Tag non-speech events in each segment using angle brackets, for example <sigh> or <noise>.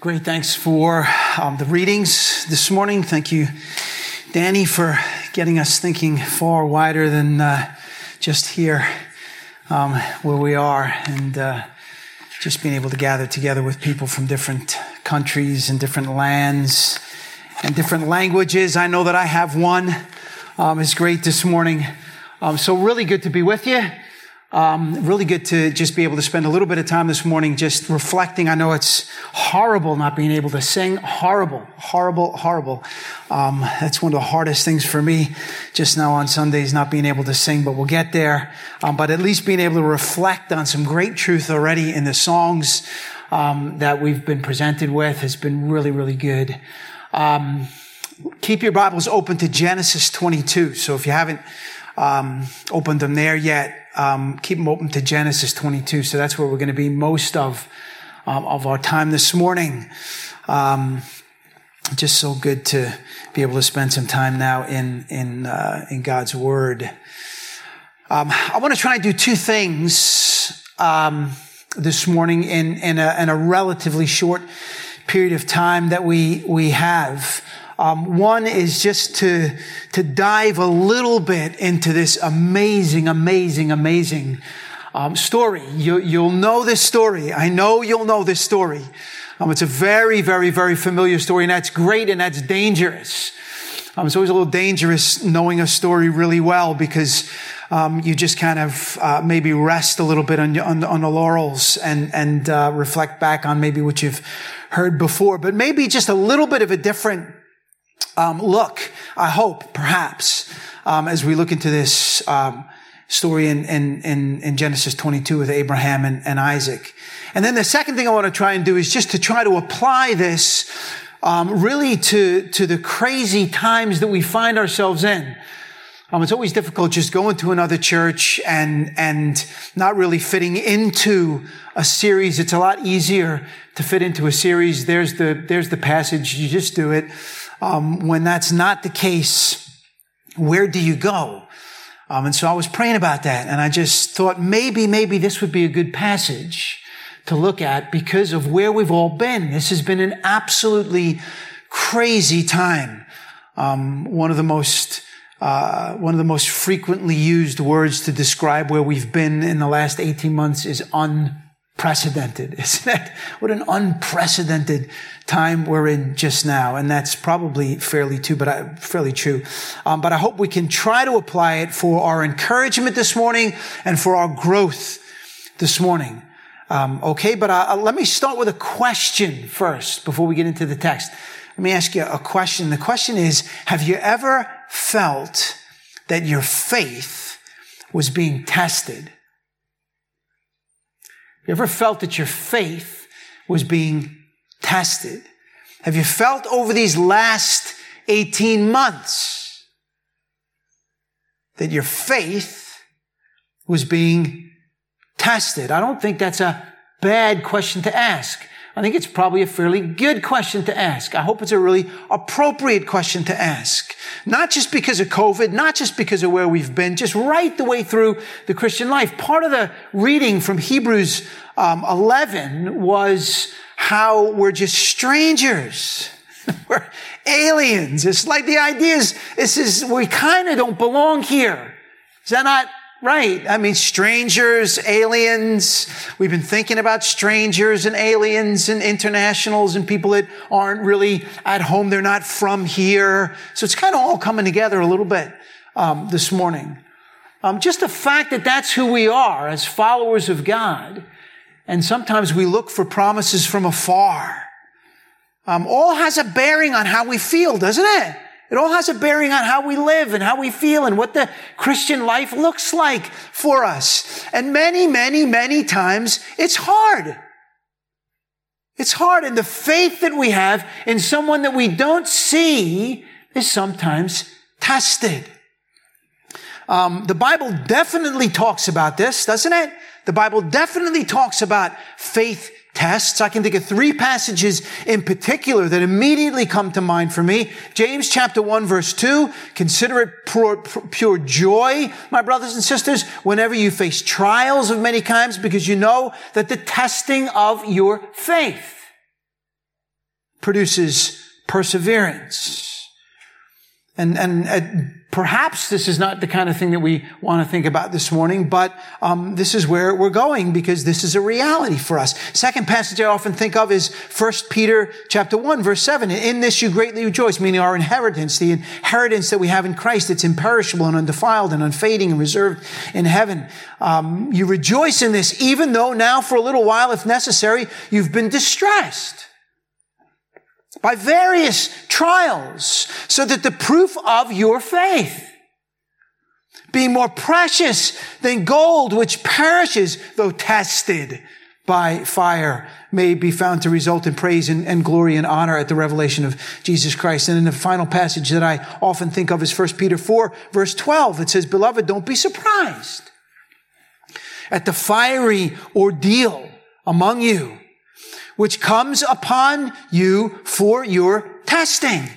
Great. Thanks for um, the readings this morning. Thank you, Danny, for getting us thinking far wider than uh, just here um, where we are and uh, just being able to gather together with people from different countries and different lands and different languages. I know that I have one. Um, it's great this morning. Um, so, really good to be with you. Um, really good to just be able to spend a little bit of time this morning just reflecting. I know it's horrible not being able to sing. Horrible, horrible, horrible. Um, that's one of the hardest things for me just now on Sundays, not being able to sing, but we'll get there. Um, but at least being able to reflect on some great truth already in the songs um, that we've been presented with has been really, really good. Um, keep your Bibles open to Genesis 22. So if you haven't um, opened them there yet, um, keep them open to Genesis 22. So that's where we're going to be most of um, of our time this morning. Um, just so good to be able to spend some time now in in uh, in God's Word. Um, I want to try and do two things um, this morning in in a, in a relatively short period of time that we we have. Um, one is just to, to dive a little bit into this amazing, amazing, amazing um, story. You, you'll know this story. I know you'll know this story. Um, it's a very, very, very familiar story, and that's great and that's dangerous. Um, it's always a little dangerous knowing a story really well because um, you just kind of uh, maybe rest a little bit on, on, on the laurels and and uh, reflect back on maybe what you've heard before, but maybe just a little bit of a different um, look, I hope, perhaps, um, as we look into this um, story in, in, in, in, Genesis 22 with Abraham and, and, Isaac. And then the second thing I want to try and do is just to try to apply this um, really to, to the crazy times that we find ourselves in. Um, it's always difficult just going to another church and and not really fitting into a series. It's a lot easier to fit into a series. There's the there's the passage. You just do it. Um, when that's not the case, where do you go? Um, and so I was praying about that, and I just thought maybe, maybe this would be a good passage to look at because of where we've all been. This has been an absolutely crazy time. Um, one of the most uh, one of the most frequently used words to describe where we've been in the last 18 months is un unprecedented, <laughs> isn't it? What an unprecedented time we're in just now. And that's probably fairly true, but I, fairly true. Um, but I hope we can try to apply it for our encouragement this morning and for our growth this morning. Um, okay, but uh, let me start with a question first before we get into the text. Let me ask you a question. The question is, have you ever felt that your faith was being tested? You ever felt that your faith was being tested? Have you felt over these last 18 months that your faith was being tested? I don't think that's a bad question to ask. I think it's probably a fairly good question to ask. I hope it's a really appropriate question to ask. Not just because of COVID, not just because of where we've been, just right the way through the Christian life. Part of the reading from Hebrews um, 11 was how we're just strangers. <laughs> we're aliens. It's like the idea is, this is, we kind of don't belong here. Is that not Right. I mean, strangers, aliens. We've been thinking about strangers and aliens and internationals and people that aren't really at home. They're not from here. So it's kind of all coming together a little bit um, this morning. Um, just the fact that that's who we are as followers of God. And sometimes we look for promises from afar. Um, all has a bearing on how we feel, doesn't it? It all has a bearing on how we live and how we feel and what the Christian life looks like for us. And many, many, many times it's hard. It's hard. And the faith that we have in someone that we don't see is sometimes tested. Um, the Bible definitely talks about this, doesn't it? The Bible definitely talks about faith tests. I can think of three passages in particular that immediately come to mind for me. James chapter 1 verse 2, consider it pure, pure, joy, my brothers and sisters, whenever you face trials of many kinds, because you know that the testing of your faith. produces perseverance. And, and uh, perhaps this is not the kind of thing that we want to think about this morning, but um, this is where we're going because this is a reality for us. Second passage I often think of is 1 Peter chapter 1, verse 7. In this you greatly rejoice, meaning our inheritance, the inheritance that we have in Christ. It's imperishable and undefiled and unfading and reserved in heaven. Um, you rejoice in this, even though now for a little while, if necessary, you've been distressed by various trials, so that the proof of your faith, being more precious than gold, which perishes, though tested by fire, may be found to result in praise and, and, glory and honor at the revelation of Jesus Christ. And in the final passage that I often think of is 1 Peter 4, verse 12. It says, Beloved, don't be surprised at the fiery ordeal among you which comes upon you for your testing.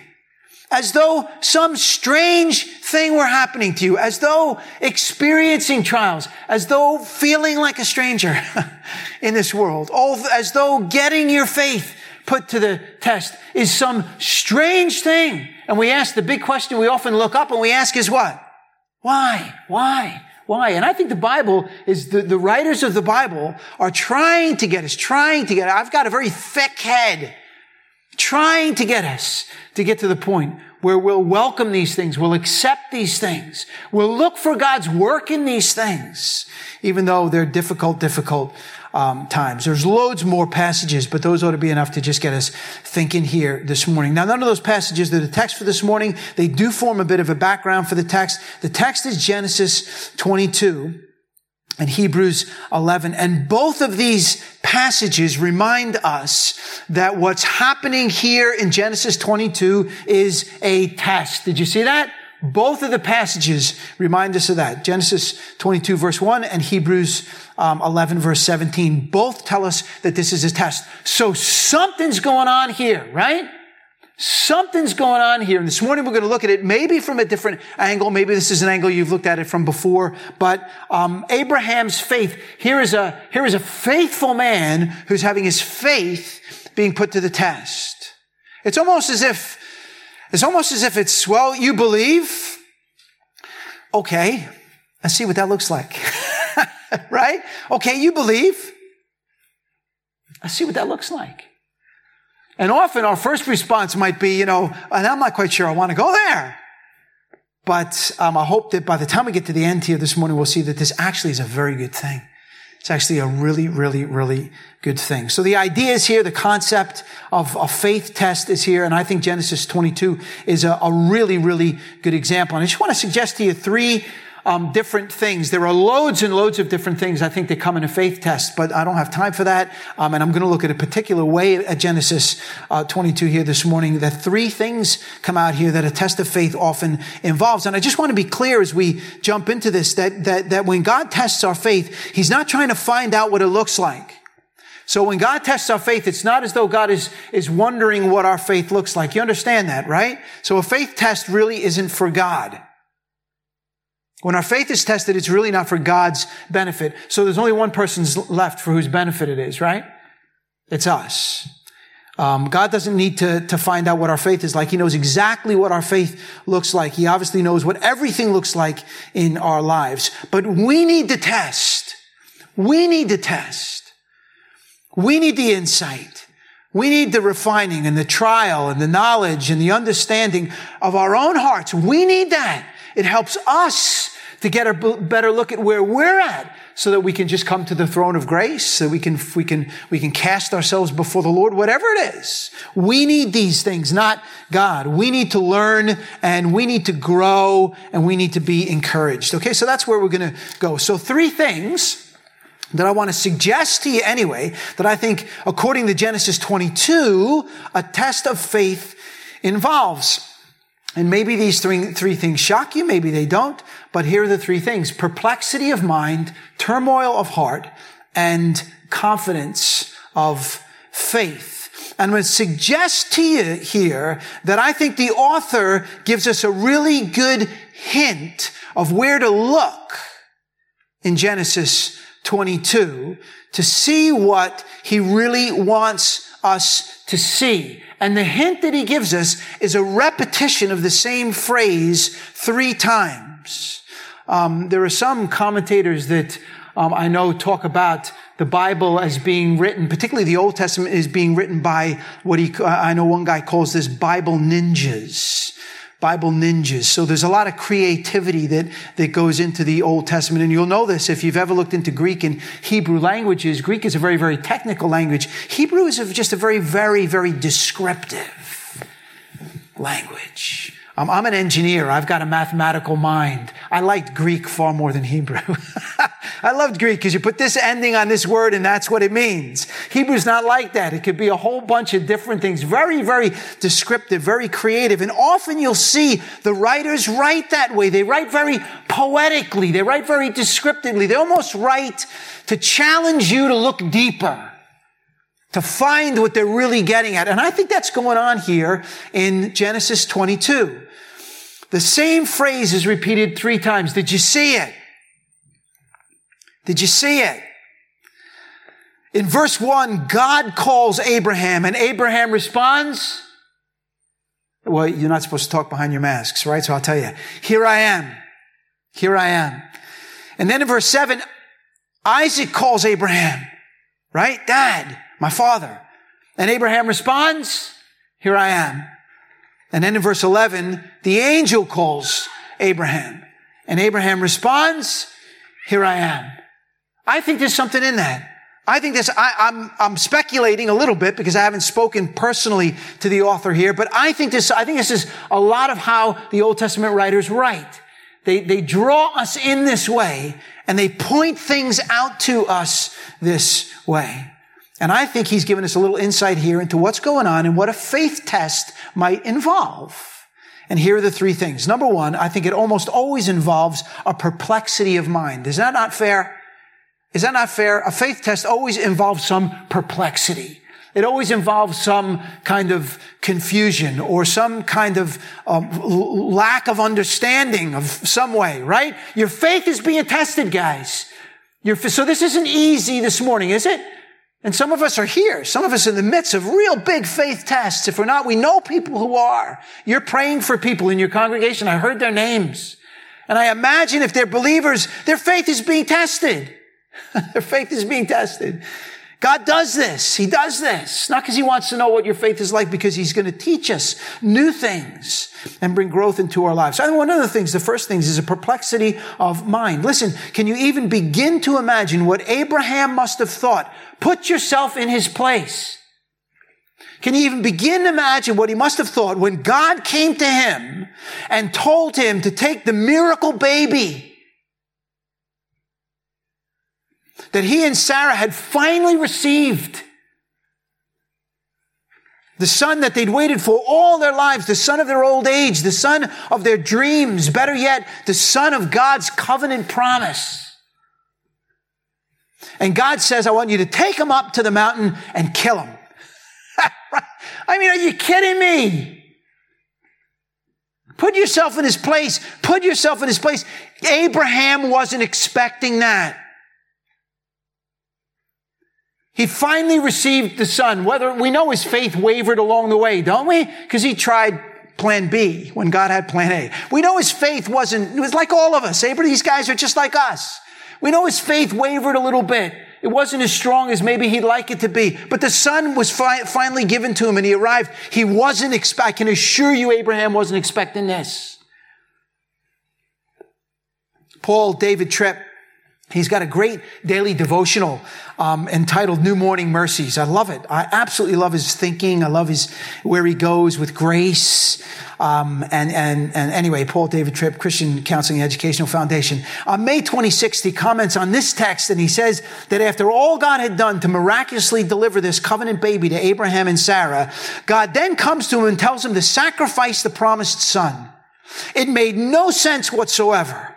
As though some strange thing were happening to you, as though experiencing trials, as though feeling like a stranger <laughs> in this world, as though getting your faith put to the test is some strange thing. And we ask the big question we often look up and we ask is what? Why? Why? Why? And I think the Bible is the, the writers of the Bible are trying to get us, trying to get, I've got a very thick head, trying to get us to get to the point where we'll welcome these things, we'll accept these things, we'll look for God's work in these things, even though they're difficult, difficult um, times. There's loads more passages, but those ought to be enough to just get us thinking here this morning. Now, none of those passages are the text for this morning. They do form a bit of a background for the text. The text is Genesis 22 and Hebrews 11. And both of these passages remind us that what's happening here in Genesis 22 is a test. Did you see that? Both of the passages remind us of that. Genesis 22 verse 1 and Hebrews um, 11 verse 17 both tell us that this is a test. So something's going on here, right? Something's going on here. And this morning we're going to look at it maybe from a different angle. Maybe this is an angle you've looked at it from before. But um, Abraham's faith, here is, a, here is a faithful man who's having his faith being put to the test. It's almost as if it's almost as if it's, well, you believe. Okay, let's see what that looks like. <laughs> right? Okay, you believe. Let's see what that looks like. And often our first response might be, you know, and I'm not quite sure I want to go there. But um, I hope that by the time we get to the end here this morning, we'll see that this actually is a very good thing. It's actually a really, really, really good thing. So the idea is here, the concept of a faith test is here, and I think Genesis 22 is a, a really, really good example. And I just want to suggest to you three um, different things. There are loads and loads of different things I think they come in a faith test, but I don't have time for that. Um, and I'm going to look at a particular way at Genesis uh, 22 here this morning. That three things come out here that a test of faith often involves. And I just want to be clear as we jump into this that that that when God tests our faith, He's not trying to find out what it looks like. So when God tests our faith, it's not as though God is, is wondering what our faith looks like. You understand that, right? So a faith test really isn't for God. When our faith is tested, it's really not for God's benefit. So there's only one person left for whose benefit it is, right? It's us. Um, God doesn't need to, to find out what our faith is like. He knows exactly what our faith looks like. He obviously knows what everything looks like in our lives. But we need to test. We need to test. We need the insight. We need the refining and the trial and the knowledge and the understanding of our own hearts. We need that. It helps us to get a better look at where we're at so that we can just come to the throne of grace, so we can, we can, we can cast ourselves before the Lord, whatever it is. We need these things, not God. We need to learn and we need to grow and we need to be encouraged. Okay. So that's where we're going to go. So three things that I want to suggest to you anyway, that I think according to Genesis 22, a test of faith involves. And maybe these three, three things shock you, maybe they don't, but here are the three things. Perplexity of mind, turmoil of heart, and confidence of faith. And going to suggest to you here that I think the author gives us a really good hint of where to look in Genesis 22 to see what he really wants us to see. And the hint that he gives us is a repetition of the same phrase three times. Um, there are some commentators that um, I know talk about the Bible as being written, particularly the Old Testament is being written by what he, I know one guy calls this Bible ninjas. Bible ninjas. So there's a lot of creativity that, that goes into the Old Testament. And you'll know this if you've ever looked into Greek and Hebrew languages. Greek is a very, very technical language. Hebrew is just a very, very, very descriptive language. I'm an engineer. I've got a mathematical mind. I liked Greek far more than Hebrew. <laughs> I loved Greek because you put this ending on this word and that's what it means. Hebrew's not like that. It could be a whole bunch of different things. Very, very descriptive, very creative. And often you'll see the writers write that way. They write very poetically. They write very descriptively. They almost write to challenge you to look deeper to find what they're really getting at. And I think that's going on here in Genesis 22. The same phrase is repeated three times. Did you see it? Did you see it? In verse one, God calls Abraham and Abraham responds, well, you're not supposed to talk behind your masks, right? So I'll tell you, here I am. Here I am. And then in verse seven, Isaac calls Abraham, right? Dad my father. And Abraham responds, here I am. And then in verse 11, the angel calls Abraham. And Abraham responds, here I am. I think there's something in that. I think this, I, I'm, I'm speculating a little bit because I haven't spoken personally to the author here, but I think this, I think this is a lot of how the Old Testament writers write. They, they draw us in this way and they point things out to us this way. And I think he's given us a little insight here into what's going on and what a faith test might involve. And here are the three things. Number one, I think it almost always involves a perplexity of mind. Is that not fair? Is that not fair? A faith test always involves some perplexity. It always involves some kind of confusion or some kind of um, lack of understanding of some way, right? Your faith is being tested, guys. Your, so this isn't easy this morning, is it? And some of us are here. Some of us in the midst of real big faith tests. If we're not, we know people who are. You're praying for people in your congregation. I heard their names. And I imagine if they're believers, their faith is being tested. <laughs> their faith is being tested. God does this. He does this. Not because he wants to know what your faith is like, because he's going to teach us new things and bring growth into our lives. So one of the things, the first things is a perplexity of mind. Listen, can you even begin to imagine what Abraham must have thought? Put yourself in his place. Can you even begin to imagine what he must have thought when God came to him and told him to take the miracle baby that he and Sarah had finally received. The son that they'd waited for all their lives, the son of their old age, the son of their dreams, better yet, the son of God's covenant promise. And God says, I want you to take him up to the mountain and kill him. <laughs> I mean, are you kidding me? Put yourself in his place. Put yourself in his place. Abraham wasn't expecting that. He finally received the son. Whether we know his faith wavered along the way, don't we? Because he tried plan B when God had plan A. We know his faith wasn't, it was like all of us. Abraham, these guys are just like us. We know his faith wavered a little bit. It wasn't as strong as maybe he'd like it to be. But the son was fi- finally given to him and he arrived. He wasn't expect, I can assure you Abraham wasn't expecting this. Paul David Tripp He's got a great daily devotional um, entitled "New Morning Mercies." I love it. I absolutely love his thinking. I love his where he goes with grace. Um, and and and anyway, Paul David Tripp, Christian Counseling and Educational Foundation. On May 26th, he comments on this text and he says that after all God had done to miraculously deliver this covenant baby to Abraham and Sarah, God then comes to him and tells him to sacrifice the promised son. It made no sense whatsoever.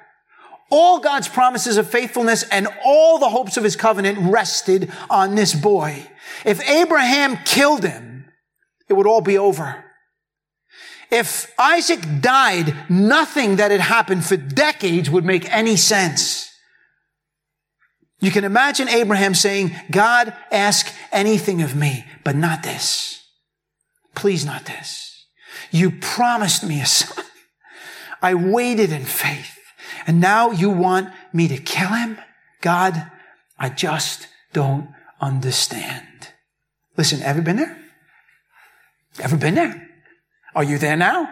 All God's promises of faithfulness and all the hopes of his covenant rested on this boy. If Abraham killed him, it would all be over. If Isaac died, nothing that had happened for decades would make any sense. You can imagine Abraham saying, God, ask anything of me, but not this. Please not this. You promised me a son. I waited in faith. And now you want me to kill him? God, I just don't understand. Listen, ever been there? Ever been there? Are you there now?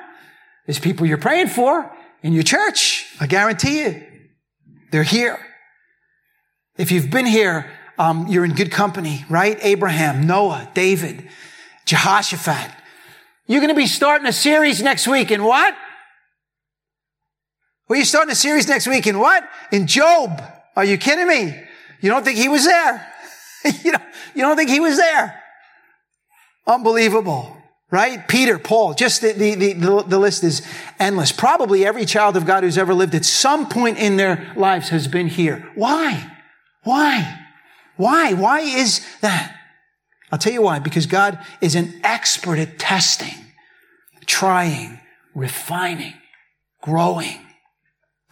There's people you're praying for in your church. I guarantee you. They're here. If you've been here, um, you're in good company, right? Abraham, Noah, David, Jehoshaphat. You're going to be starting a series next week in what? Well, you're starting a series next week in what? In Job. Are you kidding me? You don't think he was there? <laughs> you, don't, you don't think he was there? Unbelievable right? Peter, Paul, just the, the, the, the, list is endless. Probably every child of God who's ever lived at some point in their lives has been here. Why? Why? Why? Why is that? I'll tell you why. Because God is an expert at testing, trying, refining, growing,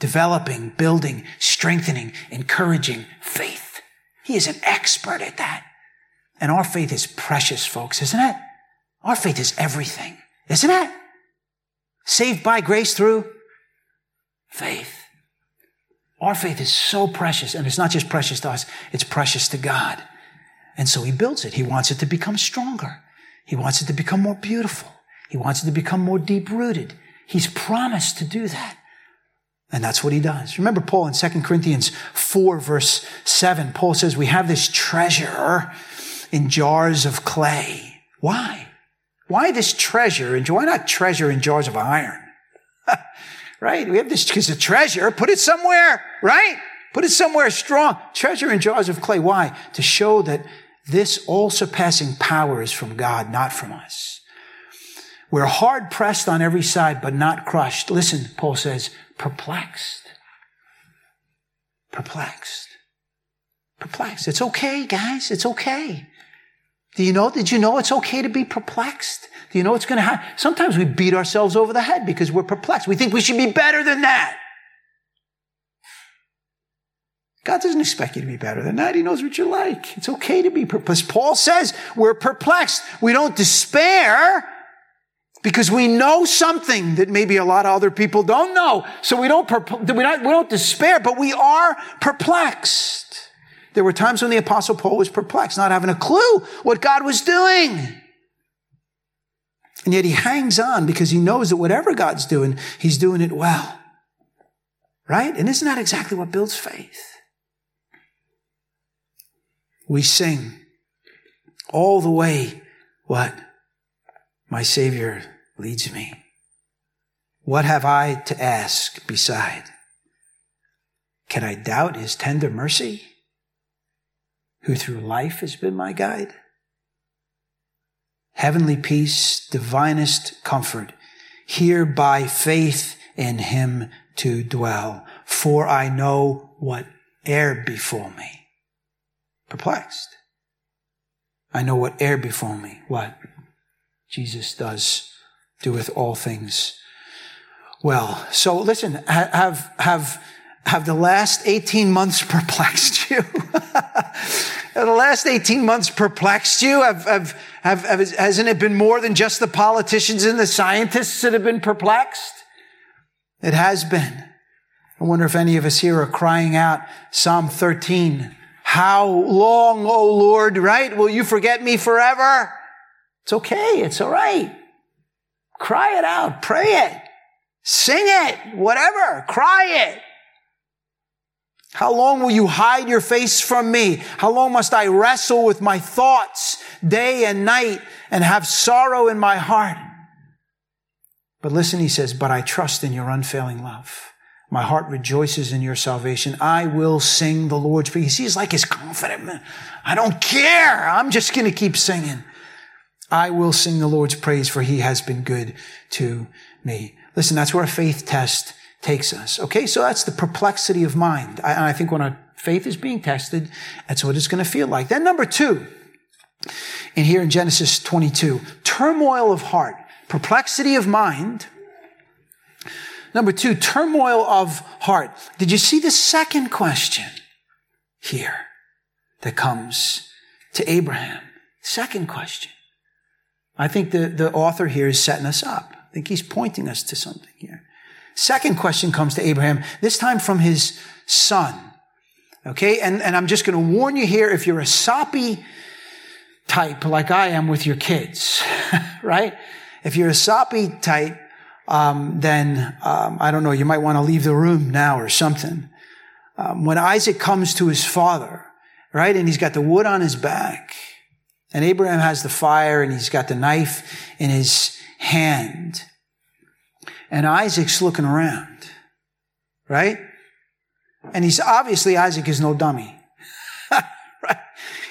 developing, building, strengthening, encouraging faith. He is an expert at that. And our faith is precious, folks, isn't it? Our faith is everything, isn't it? Saved by grace through faith. Our faith is so precious, and it's not just precious to us, it's precious to God. And so He builds it. He wants it to become stronger. He wants it to become more beautiful. He wants it to become more deep rooted. He's promised to do that. And that's what he does. Remember Paul in 2 Corinthians 4 verse 7, Paul says, we have this treasure in jars of clay. Why? Why this treasure? And why not treasure in jars of iron? <laughs> right? We have this because a treasure. Put it somewhere, right? Put it somewhere strong. Treasure in jars of clay. Why? To show that this all surpassing power is from God, not from us. We're hard pressed on every side, but not crushed. Listen, Paul says, perplexed. Perplexed. Perplexed. It's okay, guys. It's okay. Do you know? Did you know it's okay to be perplexed? Do you know what's going to happen? Sometimes we beat ourselves over the head because we're perplexed. We think we should be better than that. God doesn't expect you to be better than that. He knows what you're like. It's okay to be perplexed. Paul says we're perplexed. We don't despair because we know something that maybe a lot of other people don't know. So we don't, we don't, we don't despair, but we are perplexed. There were times when the apostle Paul was perplexed, not having a clue what God was doing. And yet he hangs on because he knows that whatever God's doing, he's doing it well. Right? And isn't that exactly what builds faith? We sing all the way what? My Savior leads me. What have I to ask beside? Can I doubt his tender mercy? who through life has been my guide. Heavenly peace, divinest comfort, here by faith in him to dwell. For I know what air before me. Perplexed. I know what air before me. What? Jesus does do with all things well. So listen, have, have, have the last 18 months <laughs> perplexed you? the last 18 months perplexed you? Have, have, have, have, hasn't it been more than just the politicians and the scientists that have been perplexed? It has been. I wonder if any of us here are crying out Psalm 13. How long, O Lord, right? Will you forget me forever? It's okay. It's all right. Cry it out. Pray it. Sing it. Whatever. Cry it. How long will you hide your face from me? How long must I wrestle with my thoughts day and night and have sorrow in my heart? But listen, he says, but I trust in your unfailing love. My heart rejoices in your salvation. I will sing the Lord's praise. He's like his confident man. I don't care. I'm just going to keep singing. I will sing the Lord's praise for he has been good to me. Listen, that's where a faith test takes us. Okay, so that's the perplexity of mind. I, I think when our faith is being tested, that's what it's going to feel like. Then number two, in here in Genesis 22, turmoil of heart, perplexity of mind. Number two, turmoil of heart. Did you see the second question here? that comes to Abraham. Second question. I think the, the author here is setting us up. I think he's pointing us to something here. Second question comes to Abraham, this time from his son. Okay, and, and I'm just going to warn you here if you're a soppy type like I am with your kids, <laughs> right? If you're a soppy type, um, then um, I don't know, you might want to leave the room now or something. Um, when Isaac comes to his father, right, and he's got the wood on his back, and Abraham has the fire and he's got the knife in his hand, and Isaac's looking around, right? And he's obviously, Isaac is no dummy. <laughs> right?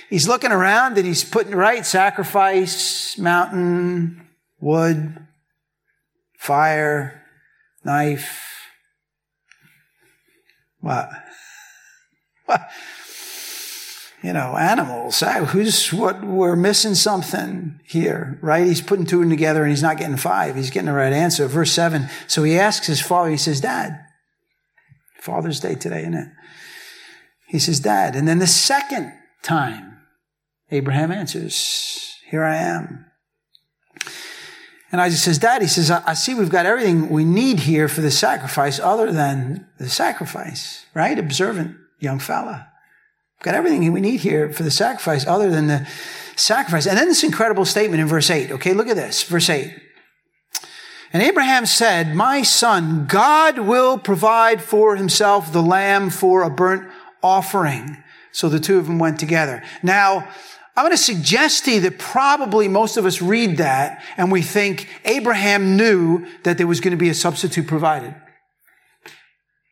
He's looking around and he's putting, right, sacrifice, mountain, wood, fire, knife. What? <laughs> What? You know, animals. Who's what? We're missing something here, right? He's putting two together and he's not getting five. He's getting the right answer. Verse seven. So he asks his father, he says, Dad, Father's Day today, isn't it? He says, Dad. And then the second time, Abraham answers, Here I am. And Isaac says, Dad, he says, I see we've got everything we need here for the sacrifice other than the sacrifice, right? Observant young fella. Got everything we need here for the sacrifice other than the sacrifice. And then this incredible statement in verse 8. Okay, look at this. Verse 8. And Abraham said, My son, God will provide for himself the lamb for a burnt offering. So the two of them went together. Now, I'm going to suggest to you that probably most of us read that and we think Abraham knew that there was going to be a substitute provided.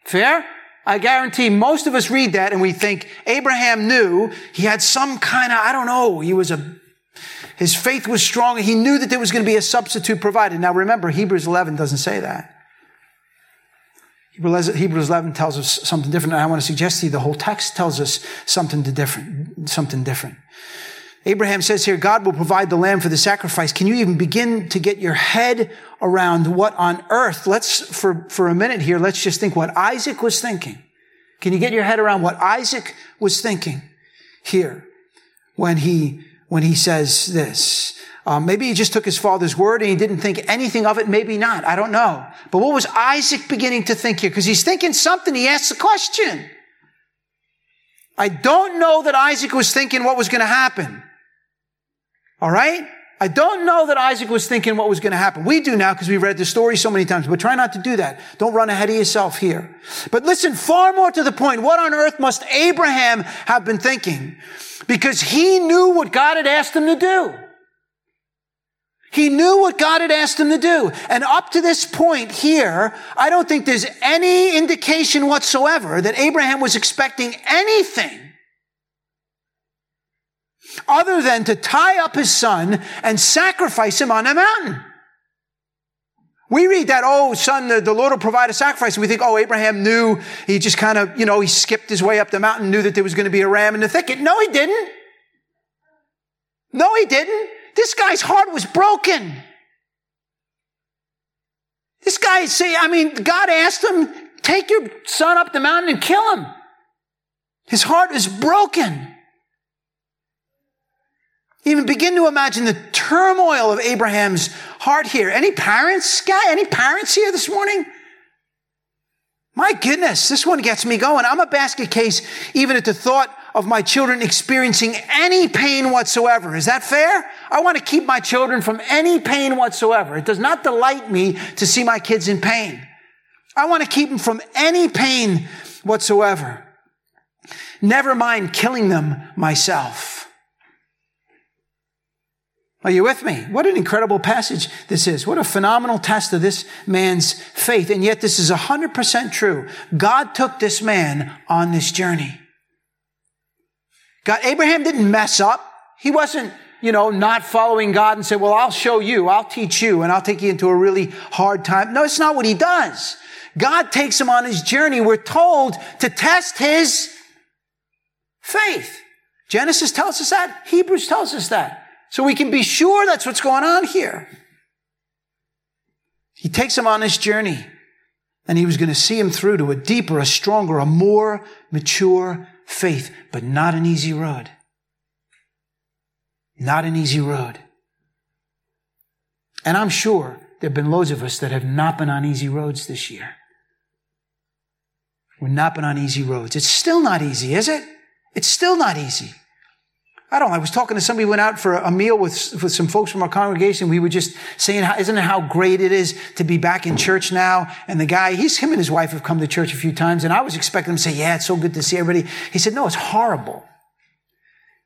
Fair? I guarantee most of us read that and we think Abraham knew he had some kind of, I don't know, he was a his faith was strong. He knew that there was going to be a substitute provided. Now remember, Hebrews 11 doesn't say that. Hebrews 11 tells us something different. And I want to suggest to you the whole text tells us something different, something different. Abraham says here, God will provide the lamb for the sacrifice. Can you even begin to get your head around what on earth? Let's, for, for a minute here, let's just think what Isaac was thinking. Can you get your head around what Isaac was thinking here when he when he says this. Um, maybe he just took his father's word and he didn't think anything of it. Maybe not. I don't know. But what was Isaac beginning to think here? Because he's thinking something. He asks a question. I don't know that Isaac was thinking what was going to happen. All right? I don't know that Isaac was thinking what was going to happen. We do now because we've read the story so many times, but try not to do that. Don't run ahead of yourself here. But listen, far more to the point, what on earth must Abraham have been thinking? Because he knew what God had asked him to do. He knew what God had asked him to do. And up to this point here, I don't think there's any indication whatsoever that Abraham was expecting anything other than to tie up his son and sacrifice him on a mountain. We read that, oh, son, the, the Lord will provide a sacrifice. And we think, oh, Abraham knew he just kind of, you know, he skipped his way up the mountain, knew that there was going to be a ram in the thicket. No, he didn't. No, he didn't. This guy's heart was broken. This guy, see, I mean, God asked him, take your son up the mountain and kill him. His heart is broken. Even begin to imagine the turmoil of Abraham's heart here. Any parents, guy? Any parents here this morning? My goodness, this one gets me going. I'm a basket case even at the thought of my children experiencing any pain whatsoever. Is that fair? I want to keep my children from any pain whatsoever. It does not delight me to see my kids in pain. I want to keep them from any pain whatsoever. Never mind killing them myself. Are you with me? What an incredible passage this is. What a phenomenal test of this man's faith. And yet this is 100% true. God took this man on this journey. God, Abraham didn't mess up. He wasn't, you know, not following God and said, well, I'll show you, I'll teach you, and I'll take you into a really hard time. No, it's not what he does. God takes him on his journey. We're told to test his faith. Genesis tells us that. Hebrews tells us that. So we can be sure that's what's going on here. He takes him on this journey and he was going to see him through to a deeper, a stronger, a more mature faith, but not an easy road. Not an easy road. And I'm sure there have been loads of us that have not been on easy roads this year. We've not been on easy roads. It's still not easy, is it? It's still not easy. I don't know. I was talking to somebody, who went out for a meal with, with some folks from our congregation. We were just saying, isn't it how great it is to be back in church now? And the guy, he's, him and his wife have come to church a few times. And I was expecting him to say, yeah, it's so good to see everybody. He said, no, it's horrible.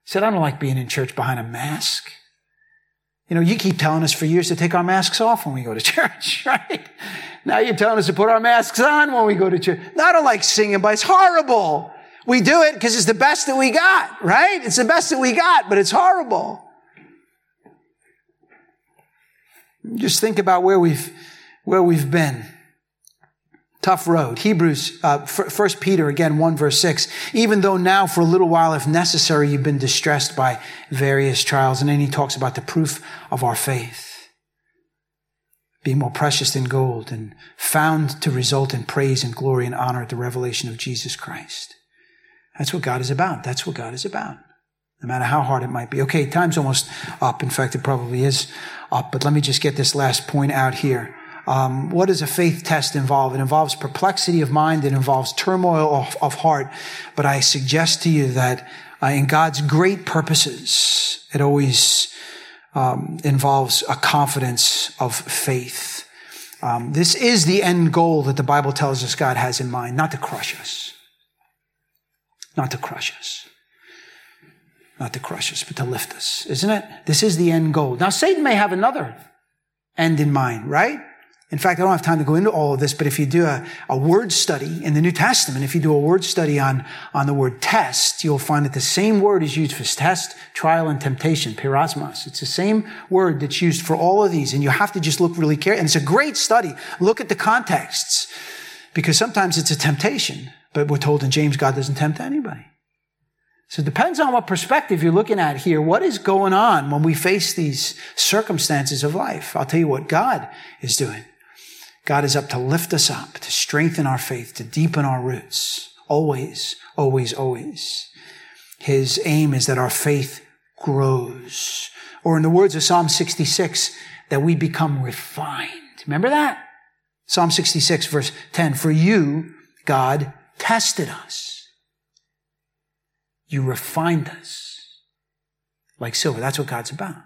He said, I don't like being in church behind a mask. You know, you keep telling us for years to take our masks off when we go to <laughs> church, right? Now you're telling us to put our masks on when we go to church. Now, I don't like singing, but it's horrible. We do it because it's the best that we got, right? It's the best that we got, but it's horrible. Just think about where we've, where we've been. Tough road. Hebrews, uh, 1 Peter, again, 1 verse 6. Even though now for a little while, if necessary, you've been distressed by various trials. And then he talks about the proof of our faith being more precious than gold and found to result in praise and glory and honor at the revelation of Jesus Christ. That's what God is about. That's what God is about. No matter how hard it might be. Okay, time's almost up. In fact, it probably is up, but let me just get this last point out here. Um, what does a faith test involve? It involves perplexity of mind. It involves turmoil of, of heart. But I suggest to you that uh, in God's great purposes, it always um, involves a confidence of faith. Um, this is the end goal that the Bible tells us God has in mind, not to crush us not to crush us. Not to crush us, but to lift us, isn't it? This is the end goal. Now, Satan may have another end in mind, right? In fact, I don't have time to go into all of this, but if you do a, a word study in the New Testament, if you do a word study on, on the word test, you'll find that the same word is used for test, trial, and temptation, peirasmos. It's the same word that's used for all of these, and you have to just look really carefully. And it's a great study. Look at the contexts, because sometimes it's a temptation. But we're told in James, God doesn't tempt anybody. So it depends on what perspective you're looking at here. What is going on when we face these circumstances of life? I'll tell you what God is doing. God is up to lift us up, to strengthen our faith, to deepen our roots. Always, always, always. His aim is that our faith grows. Or in the words of Psalm 66, that we become refined. Remember that? Psalm 66 verse 10. For you, God, tested us. You refined us like silver. That's what God's about.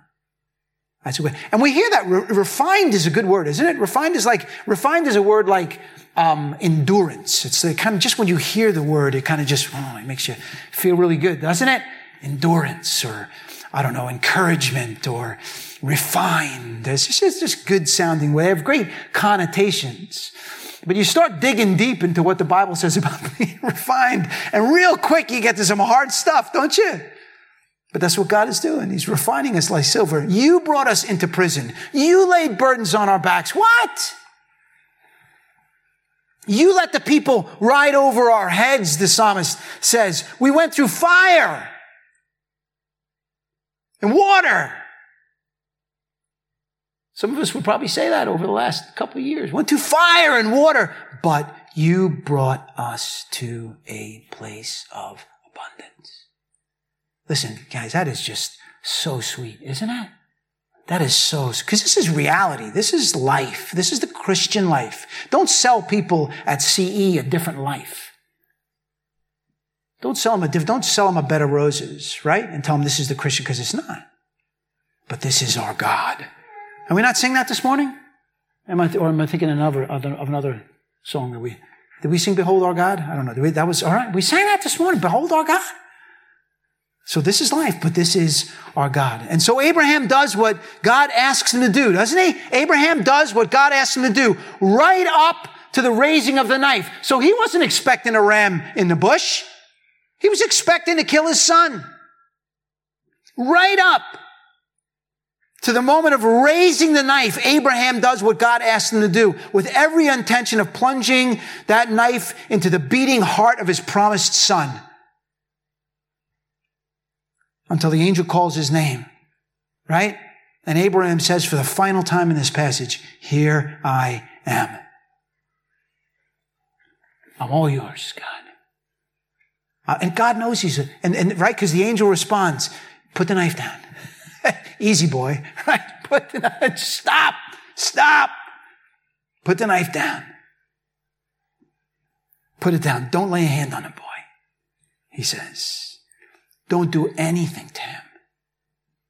That's what, and we hear that re- refined is a good word, isn't it? Refined is like refined is a word like um, endurance. It's the kind of just when you hear the word, it kind of just oh, it makes you feel really good, doesn't it? Endurance, or I don't know, encouragement, or refined. It's just, it's just good sounding. They have great connotations. But you start digging deep into what the Bible says about <laughs> being refined, and real quick you get to some hard stuff, don't you? But that's what God is doing. He's refining us like silver. You brought us into prison. You laid burdens on our backs. What? You let the people ride over our heads, the psalmist says. We went through fire and water. Some of us would probably say that over the last couple of years. Went through fire and water, but you brought us to a place of abundance. Listen, guys, that is just so sweet, isn't it? That is so, because this is reality. This is life. This is the Christian life. Don't sell people at CE a different life. Don't sell them a, don't sell them a bed of roses, right? And tell them this is the Christian, because it's not. But this is our God. Are we not sing that this morning? Am I, th- or am I thinking another, of another song that we, did we sing Behold Our God? I don't know. We, that was, all right. We sang that this morning. Behold our God. So this is life, but this is our God. And so Abraham does what God asks him to do, doesn't he? Abraham does what God asks him to do right up to the raising of the knife. So he wasn't expecting a ram in the bush. He was expecting to kill his son. Right up to the moment of raising the knife, Abraham does what God asked him to do with every intention of plunging that knife into the beating heart of his promised son. Until the angel calls his name, right? And Abraham says for the final time in this passage, here I am. I'm all yours, God. Uh, and God knows he's, a, and, and right, because the angel responds, put the knife down. <laughs> Easy boy, <laughs> right? Put the knife, stop, stop. Put the knife down. Put it down. Don't lay a hand on him, boy. He says, don't do anything to him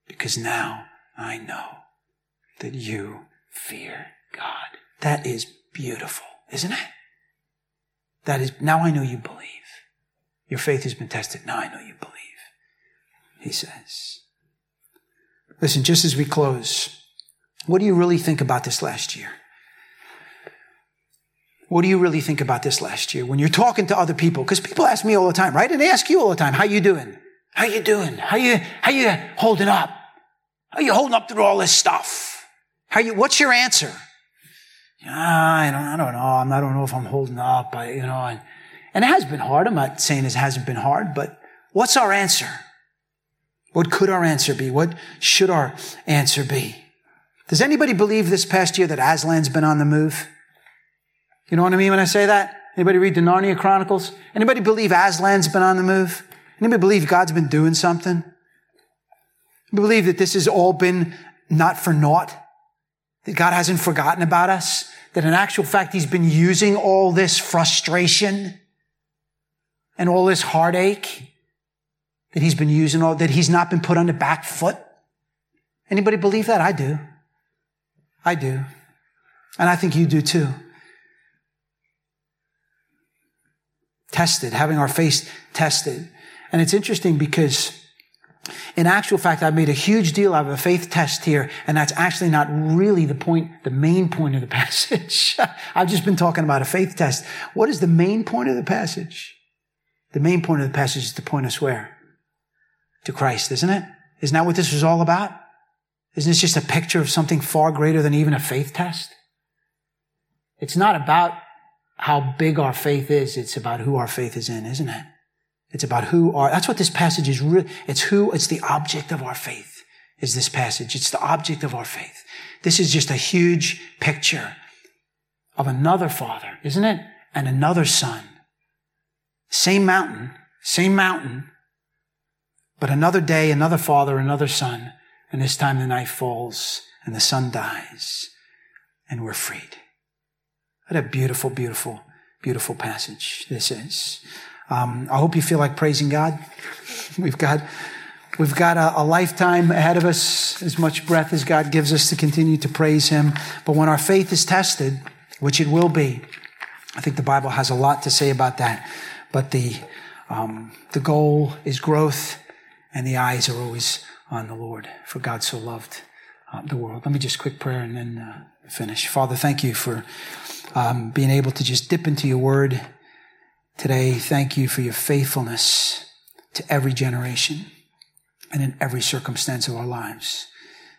because now I know that you fear God. That is beautiful, isn't it? That is, now I know you believe. Your faith has been tested. Now I know you believe. He says. Listen, just as we close, what do you really think about this last year? What do you really think about this last year when you're talking to other people? Because people ask me all the time, right? And they ask you all the time, how you doing? How you doing? How you, how you holding up? How you holding up through all this stuff? How you, what's your answer? Ah, I don't, I don't know. I don't know if I'm holding up. I, you know, and, and it has been hard. I'm not saying it hasn't been hard, but what's our answer? What could our answer be? What should our answer be? Does anybody believe this past year that Aslan's been on the move? You know what I mean when I say that? Anybody read the Narnia Chronicles? Anybody believe Aslan's been on the move? Anybody believe God's been doing something? Believe that this has all been not for naught? That God hasn't forgotten about us? That in actual fact, He's been using all this frustration and all this heartache that He's been using all, that He's not been put on the back foot? Anybody believe that? I do. I do. And I think you do too. Tested, having our faith tested. And it's interesting because in actual fact, I've made a huge deal out of a faith test here, and that's actually not really the point, the main point of the <laughs> passage. I've just been talking about a faith test. What is the main point of the passage? The main point of the passage is to point us where? To Christ, isn't it? Isn't that what this was all about? Isn't this just a picture of something far greater than even a faith test? It's not about how big our faith is, it's about who our faith is in, isn't it? It's about who are, that's what this passage is really, it's who, it's the object of our faith is this passage. It's the object of our faith. This is just a huge picture of another father, isn't it? And another son. Same mountain, same mountain, but another day, another father, another son. And this time the night falls and the son dies and we're freed. What a beautiful, beautiful, beautiful passage this is. Um, I hope you feel like praising God. <laughs> We've got, we've got a, a, lifetime ahead of us, as much breath as God gives us to continue to praise Him. But when our faith is tested, which it will be, I think the Bible has a lot to say about that. But the, um, the goal is growth, and the eyes are always on the Lord, for God so loved uh, the world. Let me just quick prayer and then uh, finish. Father, thank you for um, being able to just dip into your word Today, thank you for your faithfulness to every generation and in every circumstance of our lives.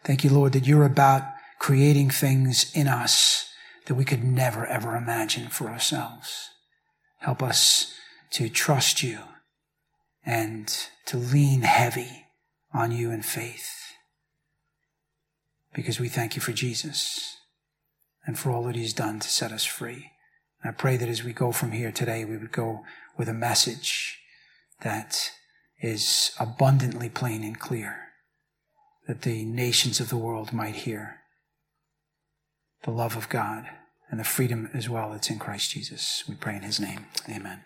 Thank you, Lord, that you're about creating things in us that we could never, ever imagine for ourselves. Help us to trust you and to lean heavy on you in faith because we thank you for Jesus and for all that he's done to set us free. And I pray that as we go from here today, we would go with a message that is abundantly plain and clear, that the nations of the world might hear the love of God and the freedom as well that's in Christ Jesus. We pray in his name. Amen.